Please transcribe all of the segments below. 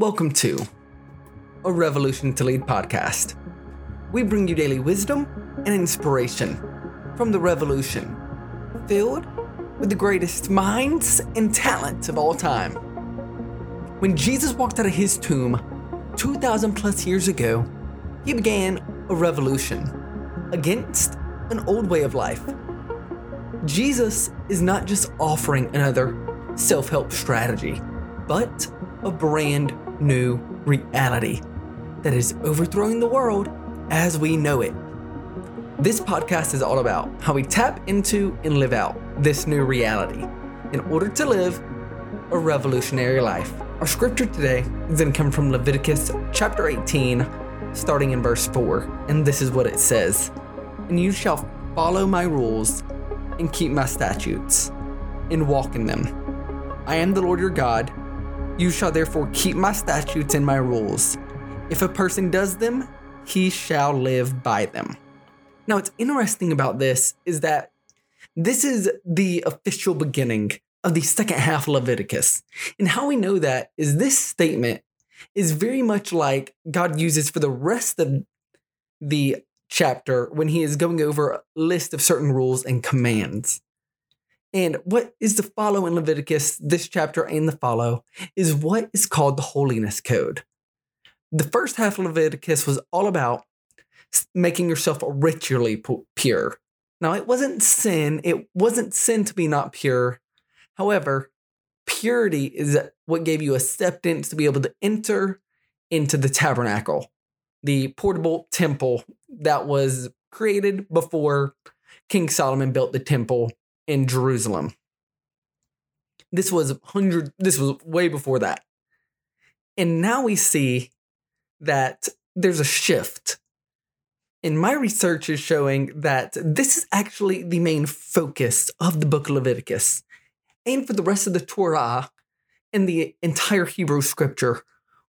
Welcome to a Revolution to Lead podcast. We bring you daily wisdom and inspiration from the revolution, filled with the greatest minds and talents of all time. When Jesus walked out of his tomb 2,000 plus years ago, he began a revolution against an old way of life. Jesus is not just offering another self help strategy, but a brand new reality that is overthrowing the world as we know it. This podcast is all about how we tap into and live out this new reality in order to live a revolutionary life. Our scripture today is going to come from Leviticus chapter 18, starting in verse 4, and this is what it says And you shall follow my rules and keep my statutes and walk in them. I am the Lord your God you shall therefore keep my statutes and my rules. If a person does them, he shall live by them. Now, what's interesting about this is that this is the official beginning of the second half of Leviticus. And how we know that is this statement is very much like God uses for the rest of the chapter when he is going over a list of certain rules and commands. And what is to follow in Leviticus, this chapter and the follow, is what is called the holiness code. The first half of Leviticus was all about making yourself ritually pure. Now, it wasn't sin, it wasn't sin to be not pure. However, purity is what gave you acceptance to be able to enter into the tabernacle, the portable temple that was created before King Solomon built the temple in Jerusalem. This was hundred this was way before that. And now we see that there's a shift. And my research is showing that this is actually the main focus of the book of Leviticus. And for the rest of the Torah and the entire Hebrew scripture,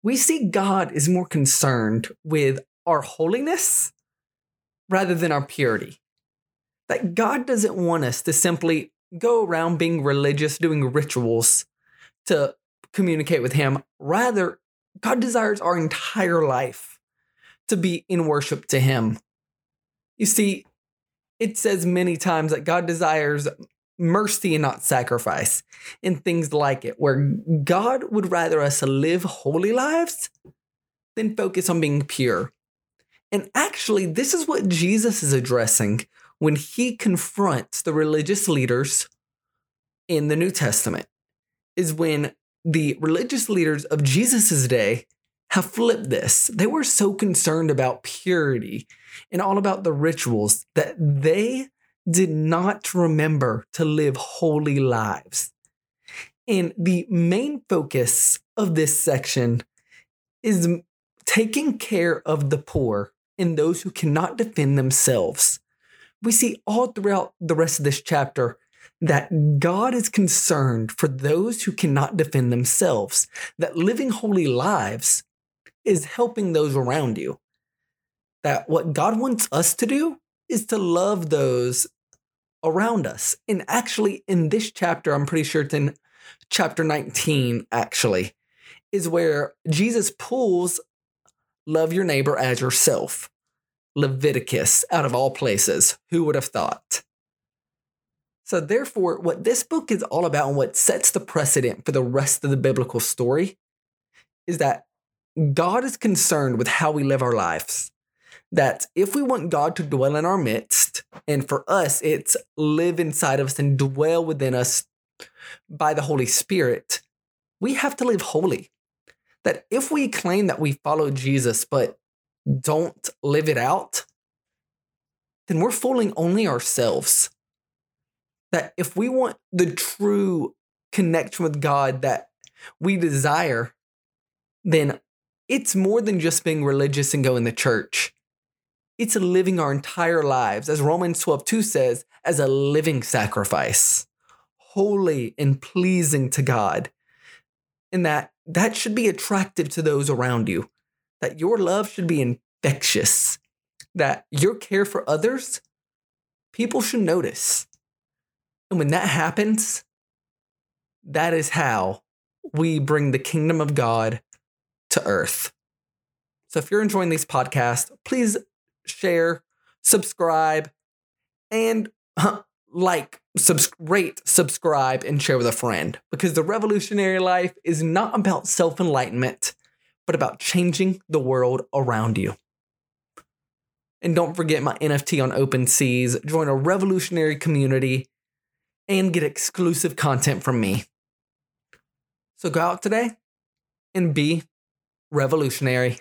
we see God is more concerned with our holiness rather than our purity that God doesn't want us to simply go around being religious, doing rituals to communicate with Him. Rather, God desires our entire life to be in worship to Him. You see, it says many times that God desires mercy and not sacrifice, and things like it, where God would rather us live holy lives than focus on being pure. And actually, this is what Jesus is addressing when he confronts the religious leaders in the New Testament, is when the religious leaders of Jesus' day have flipped this. They were so concerned about purity and all about the rituals that they did not remember to live holy lives. And the main focus of this section is taking care of the poor and those who cannot defend themselves we see all throughout the rest of this chapter that God is concerned for those who cannot defend themselves, that living holy lives is helping those around you. That what God wants us to do is to love those around us. And actually, in this chapter, I'm pretty sure it's in chapter 19, actually, is where Jesus pulls love your neighbor as yourself. Leviticus, out of all places. Who would have thought? So, therefore, what this book is all about and what sets the precedent for the rest of the biblical story is that God is concerned with how we live our lives. That if we want God to dwell in our midst, and for us, it's live inside of us and dwell within us by the Holy Spirit, we have to live holy. That if we claim that we follow Jesus, but don't live it out, then we're fooling only ourselves. That if we want the true connection with God that we desire, then it's more than just being religious and going to church. It's living our entire lives, as Romans 12 2 says, as a living sacrifice, holy and pleasing to God. And that that should be attractive to those around you that your love should be infectious, that your care for others, people should notice. And when that happens, that is how we bring the kingdom of God to earth. So if you're enjoying these podcasts, please share, subscribe, and like, subs- rate, subscribe, and share with a friend because the revolutionary life is not about self enlightenment, but about changing the world around you. And don't forget my NFT on OpenSeas. Join a revolutionary community and get exclusive content from me. So go out today and be revolutionary.